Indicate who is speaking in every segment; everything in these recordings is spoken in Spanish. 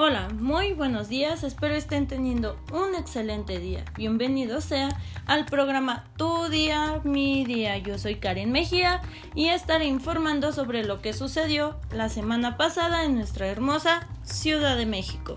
Speaker 1: Hola, muy buenos días, espero estén teniendo un excelente día. Bienvenido sea al programa Tu Día, Mi Día. Yo soy Karen Mejía y estaré informando sobre lo que sucedió la semana pasada en nuestra hermosa Ciudad de México.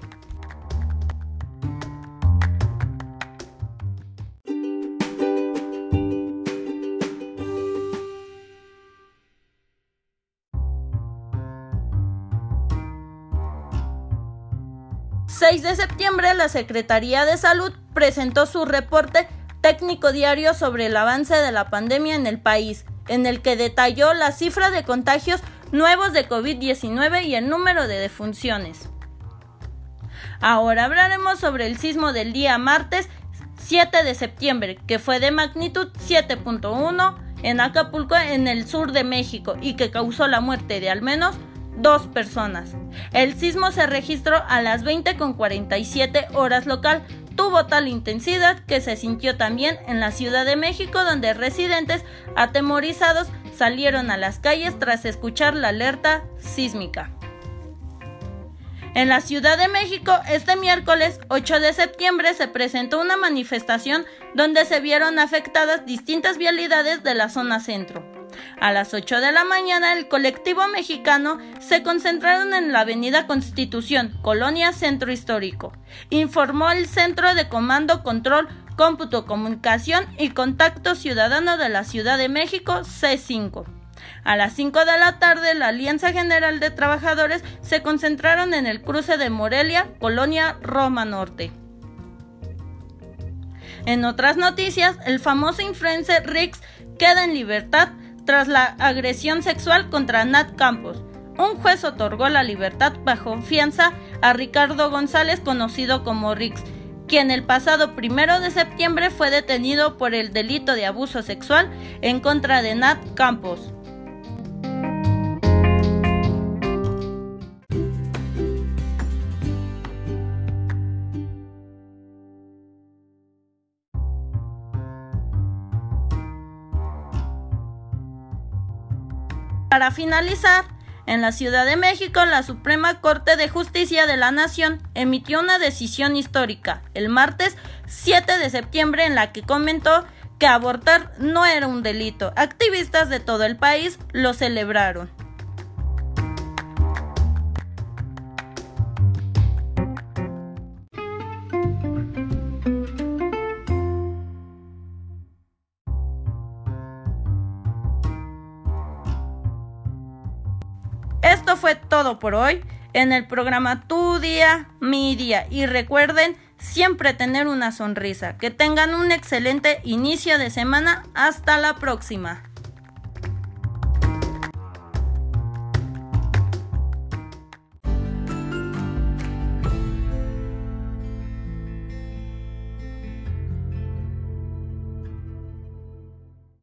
Speaker 1: 6 de septiembre, la Secretaría de Salud presentó su reporte técnico diario sobre el avance de la pandemia en el país, en el que detalló la cifra de contagios nuevos de COVID-19 y el número de defunciones. Ahora hablaremos sobre el sismo del día martes 7 de septiembre, que fue de magnitud 7.1 en Acapulco, en el sur de México, y que causó la muerte de al menos dos personas. El sismo se registró a las 20.47 horas local. Tuvo tal intensidad que se sintió también en la Ciudad de México, donde residentes atemorizados salieron a las calles tras escuchar la alerta sísmica. En la Ciudad de México, este miércoles 8 de septiembre se presentó una manifestación donde se vieron afectadas distintas vialidades de la zona centro. A las 8 de la mañana, el colectivo mexicano se concentraron en la Avenida Constitución, Colonia Centro Histórico, informó el Centro de Comando, Control, Cómputo, Comunicación y Contacto Ciudadano de la Ciudad de México, C5. A las 5 de la tarde, la Alianza General de Trabajadores se concentraron en el cruce de Morelia, Colonia Roma Norte. En otras noticias, el famoso influencer Rix queda en libertad tras la agresión sexual contra Nat Campos. Un juez otorgó la libertad bajo fianza a Ricardo González, conocido como Rix, quien el pasado primero de septiembre fue detenido por el delito de abuso sexual en contra de Nat Campos. Para finalizar, en la Ciudad de México, la Suprema Corte de Justicia de la Nación emitió una decisión histórica el martes 7 de septiembre en la que comentó que abortar no era un delito. Activistas de todo el país lo celebraron. Esto fue todo por hoy en el programa Tu Día, Mi Día. Y recuerden siempre tener una sonrisa. Que tengan un excelente inicio de semana. Hasta la próxima.